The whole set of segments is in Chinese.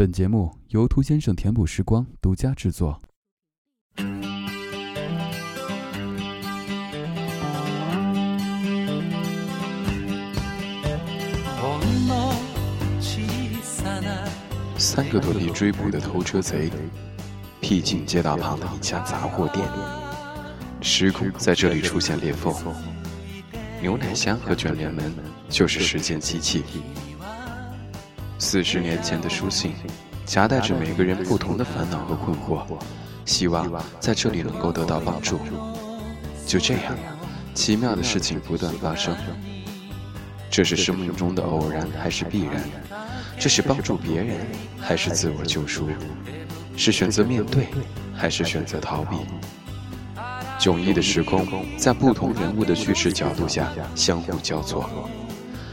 本节目由兔先生填补时光独家制作。三个躲避追捕的偷车贼，僻静街道旁的一家杂货店，时空在这里出现裂缝。牛奶箱和卷帘门就是时间机器。四十年前的书信，夹带着每个人不同的烦恼和困惑，希望在这里能够得到帮助。就这样，奇妙的事情不断发生。这是生命中的偶然还是必然？这是帮助别人还是自我救赎？是选择面对还是选择逃避？迥异的时空在不同人物的叙事角度下相互交错。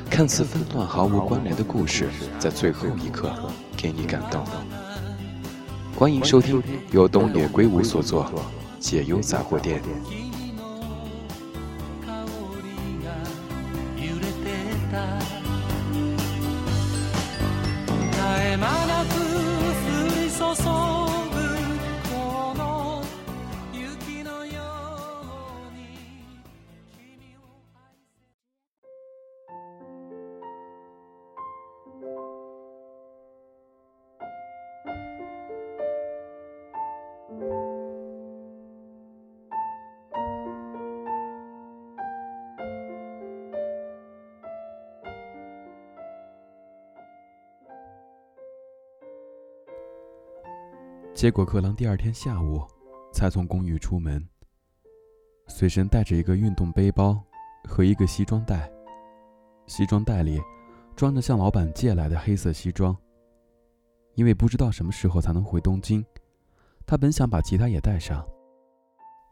看似纷乱、毫无关联的故事，在最后一刻给你感动。欢迎收听由东野圭吾所作《解忧杂货店》。结果，克朗第二天下午才从公寓出门，随身带着一个运动背包和一个西装袋，西装袋里装着向老板借来的黑色西装。因为不知道什么时候才能回东京，他本想把吉他也带上，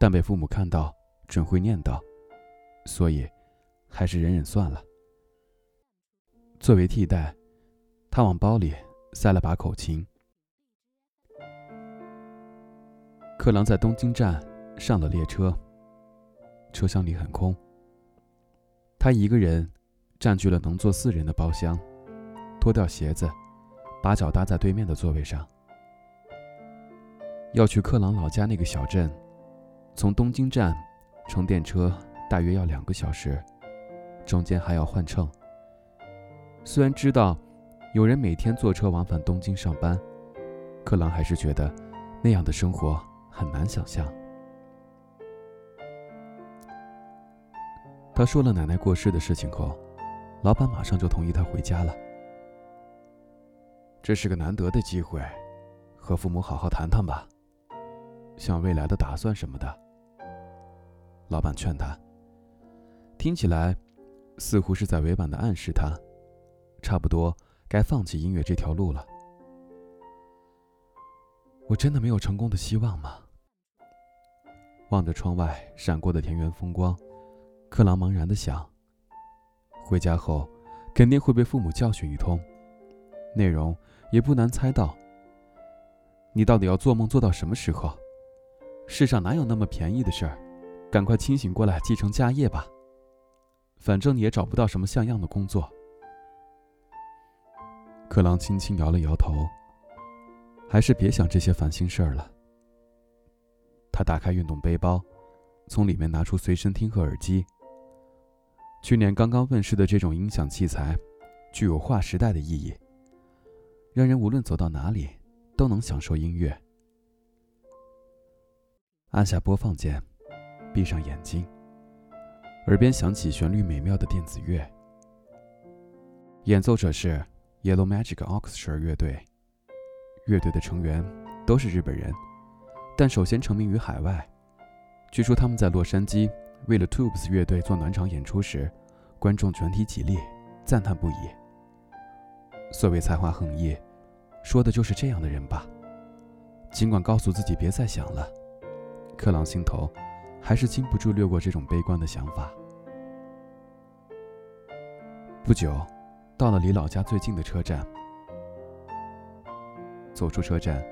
但被父母看到准会念叨，所以还是忍忍算了。作为替代，他往包里塞了把口琴。克朗在东京站上了列车，车厢里很空。他一个人占据了能坐四人的包厢，脱掉鞋子，把脚搭在对面的座位上。要去克朗老家那个小镇，从东京站乘电车大约要两个小时，中间还要换乘。虽然知道有人每天坐车往返东京上班，克朗还是觉得那样的生活。很难想象。他说了奶奶过世的事情后，老板马上就同意他回家了。这是个难得的机会，和父母好好谈谈吧，像未来的打算什么的。老板劝他，听起来似乎是在委婉的暗示他，差不多该放弃音乐这条路了。我真的没有成功的希望吗？望着窗外闪过的田园风光，克朗茫然的想：回家后肯定会被父母教训一通，内容也不难猜到。你到底要做梦做到什么时候？世上哪有那么便宜的事儿？赶快清醒过来，继承家业吧。反正你也找不到什么像样的工作。克朗轻轻摇了摇头，还是别想这些烦心事儿了。他打开运动背包，从里面拿出随身听和耳机。去年刚刚问世的这种音响器材，具有划时代的意义，让人无论走到哪里都能享受音乐。按下播放键，闭上眼睛，耳边响起旋律美妙的电子乐。演奏者是 Yellow Magic Orchestra 乐队，乐队的成员都是日本人。但首先成名于海外。据说他们在洛杉矶为了 Tubes 乐队做暖场演出时，观众全体起立，赞叹不已。所谓才华横溢，说的就是这样的人吧。尽管告诉自己别再想了，克朗心头还是禁不住掠过这种悲观的想法。不久，到了离老家最近的车站，走出车站，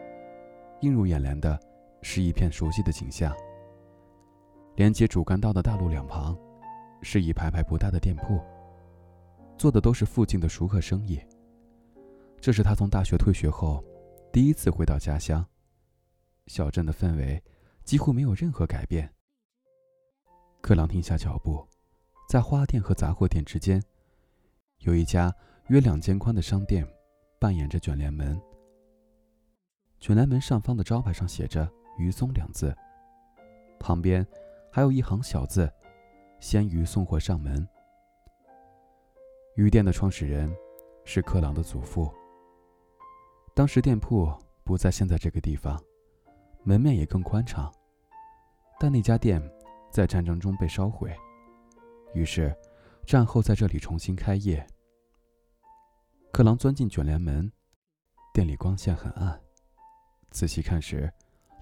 映入眼帘的。是一片熟悉的景象。连接主干道的大路两旁，是一排排不大的店铺，做的都是附近的熟客生意。这是他从大学退学后第一次回到家乡，小镇的氛围几乎没有任何改变。克朗停下脚步，在花店和杂货店之间，有一家约两间宽的商店，扮演着卷帘门。卷帘门上方的招牌上写着“鱼松”两字，旁边还有一行小字：“鲜鱼送货上门。”鱼店的创始人是克朗的祖父。当时店铺不在现在这个地方，门面也更宽敞。但那家店在战争中被烧毁，于是战后在这里重新开业。克朗钻进卷帘门，店里光线很暗。仔细看时，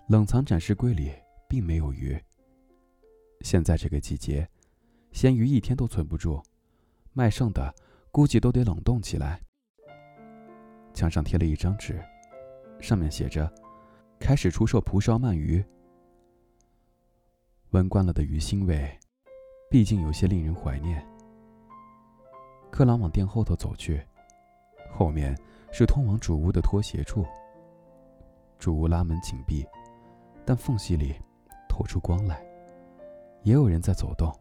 冷藏展示柜里并没有鱼。现在这个季节，鲜鱼一天都存不住，卖剩的估计都得冷冻起来。墙上贴了一张纸，上面写着：“开始出售蒲烧鳗鱼。”闻惯了的鱼腥味，毕竟有些令人怀念。克朗往店后头走去，后面是通往主屋的拖鞋处。主屋拉门紧闭，但缝隙里透出光来，也有人在走动。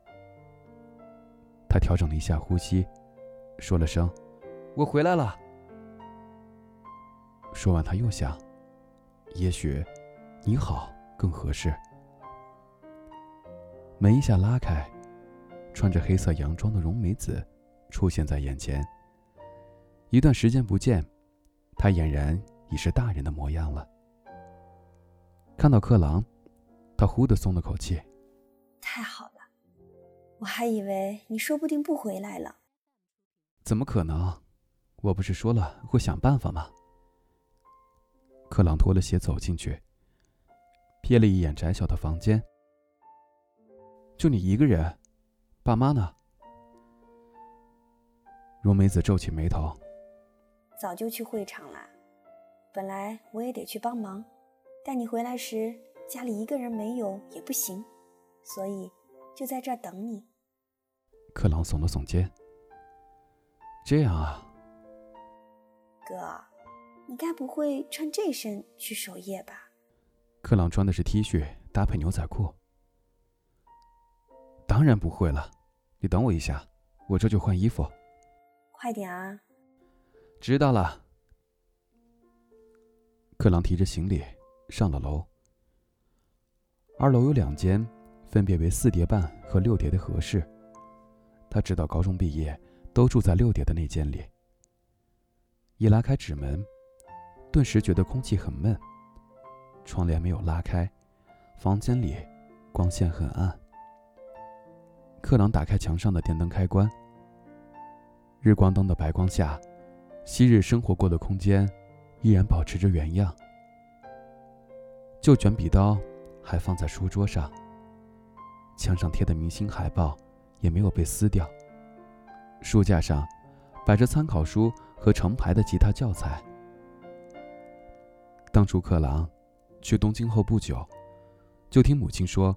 他调整了一下呼吸，说了声：“我回来了。”说完，他又想：“也许，你好更合适。”门一下拉开，穿着黑色洋装的荣美子出现在眼前。一段时间不见，她俨然已是大人的模样了。看到克朗，他忽地松了口气：“太好了，我还以为你说不定不回来了。”“怎么可能？我不是说了会想办法吗？”克朗脱了鞋走进去，瞥了一眼窄小的房间。就你一个人，爸妈呢？荣美子皱起眉头。早就去会场了，本来我也得去帮忙，但你回来时家里一个人没有也不行，所以就在这儿等你。克朗耸了耸肩。这样啊，哥。你该不会穿这身去守夜吧？克朗穿的是 T 恤搭配牛仔裤。当然不会了，你等我一下，我这就换衣服。快点啊！知道了。克朗提着行李上了楼。二楼有两间，分别为四叠半和六叠的合适。他直到高中毕业都住在六叠的那间里。一拉开纸门。顿时觉得空气很闷，窗帘没有拉开，房间里光线很暗。克朗打开墙上的电灯开关，日光灯的白光下，昔日生活过的空间依然保持着原样。旧卷笔刀还放在书桌上，墙上贴的明星海报也没有被撕掉。书架上摆着参考书和成排的吉他教材。当初克郎去东京后不久，就听母亲说，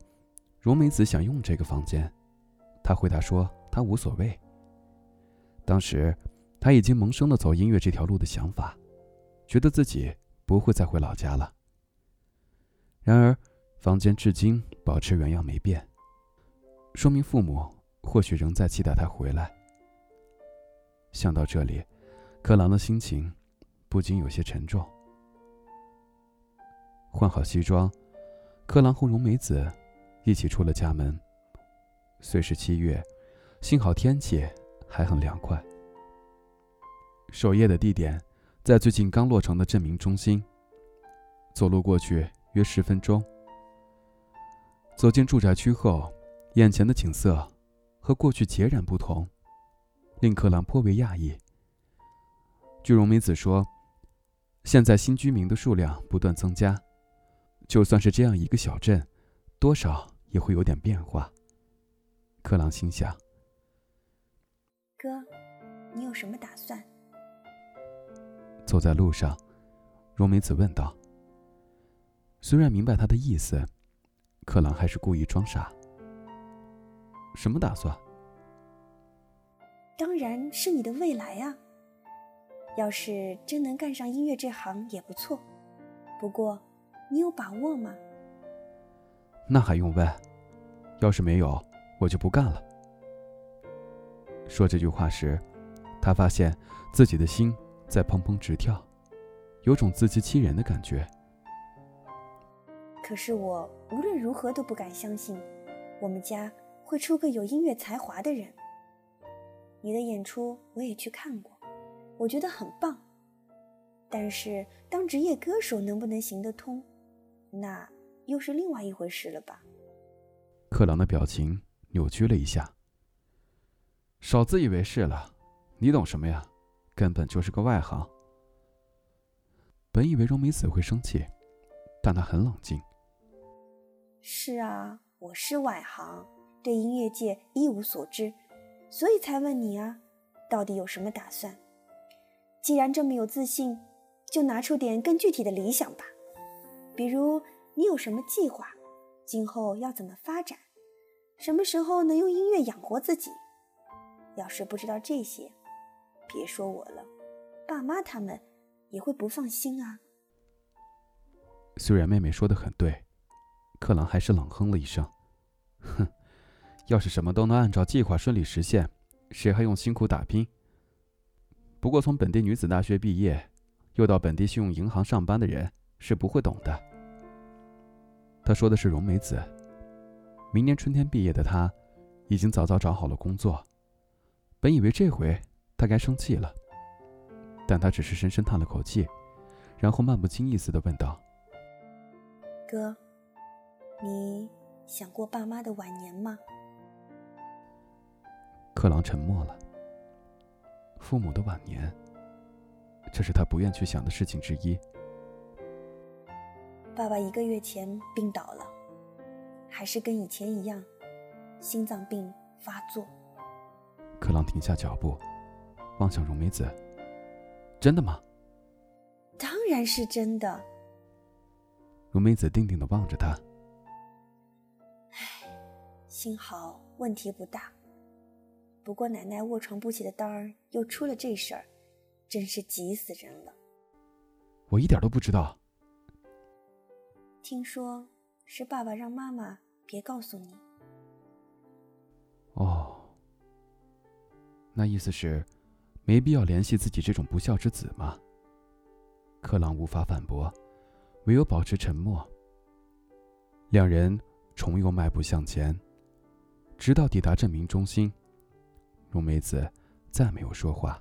荣美子想用这个房间。他回答说他无所谓。当时他已经萌生了走音乐这条路的想法，觉得自己不会再回老家了。然而房间至今保持原样没变，说明父母或许仍在期待他回来。想到这里，克郎的心情不禁有些沉重。换好西装，克郎和荣美子一起出了家门。虽是七月，幸好天气还很凉快。守夜的地点在最近刚落成的镇民中心，走路过去约十分钟。走进住宅区后，眼前的景色和过去截然不同，令克朗颇为讶异。据荣美子说，现在新居民的数量不断增加。就算是这样一个小镇，多少也会有点变化。克朗心想：“哥，你有什么打算？”走在路上，荣美子问道。虽然明白他的意思，克朗还是故意装傻：“什么打算？”“当然是你的未来啊！要是真能干上音乐这行也不错。”不过，你有把握吗？那还用问？要是没有，我就不干了。说这句话时，他发现自己的心在砰砰直跳，有种自欺欺人的感觉。可是我无论如何都不敢相信，我们家会出个有音乐才华的人。你的演出我也去看过，我觉得很棒。但是当职业歌手能不能行得通，那又是另外一回事了吧？克朗的表情扭曲了一下。少自以为是了，你懂什么呀？根本就是个外行。本以为荣美子会生气，但她很冷静。是啊，我是外行，对音乐界一无所知，所以才问你啊，到底有什么打算？既然这么有自信，就拿出点更具体的理想吧。比如你有什么计划？今后要怎么发展？什么时候能用音乐养活自己？要是不知道这些，别说我了，爸妈他们也会不放心啊。虽然妹妹说的很对。克朗还是冷哼了一声：“哼，要是什么都能按照计划顺利实现，谁还用辛苦打拼？不过从本地女子大学毕业，又到本地信用银行上班的人是不会懂的。”他说的是荣美子。明年春天毕业的她，已经早早找好了工作。本以为这回她该生气了，但她只是深深叹了口气，然后漫不经意似的问道：“哥。”你想过爸妈的晚年吗？克朗沉默了。父母的晚年，这是他不愿去想的事情之一。爸爸一个月前病倒了，还是跟以前一样，心脏病发作。克朗停下脚步，望向荣美子：“真的吗？”“当然是真的。”荣美子定定的望着他。幸好问题不大，不过奶奶卧床不起的当儿又出了这事儿，真是急死人了。我一点都不知道。听说是爸爸让妈妈别告诉你。哦，那意思是没必要联系自己这种不孝之子吗？克朗无法反驳，唯有保持沉默。两人重又迈步向前。直到抵达镇民中心，龙梅子再没有说话。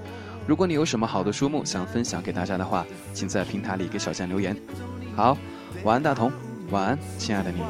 如果你有什么好的书目想分享给大家的话请在平台里给小贱留言。好晚安大同。晚安亲爱的你